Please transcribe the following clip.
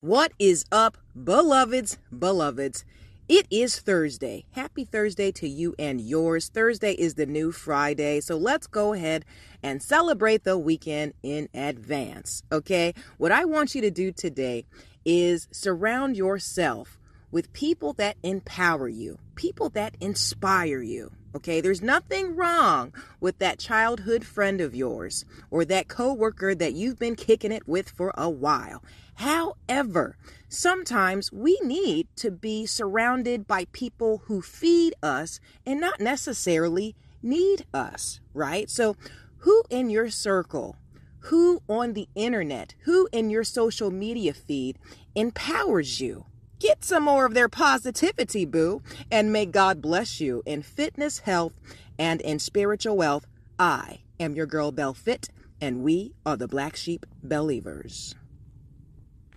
What is up, beloveds, beloveds? It is Thursday. Happy Thursday to you and yours. Thursday is the new Friday, so let's go ahead and celebrate the weekend in advance. Okay? What I want you to do today is surround yourself with people that empower you, people that inspire you. Okay, there's nothing wrong with that childhood friend of yours or that coworker that you've been kicking it with for a while. However, sometimes we need to be surrounded by people who feed us and not necessarily need us, right? So, who in your circle, who on the internet, who in your social media feed empowers you? Get some more of their positivity, boo, and may God bless you in fitness, health, and in spiritual wealth. I am your girl, Bell Fit, and we are the Black Sheep Believers.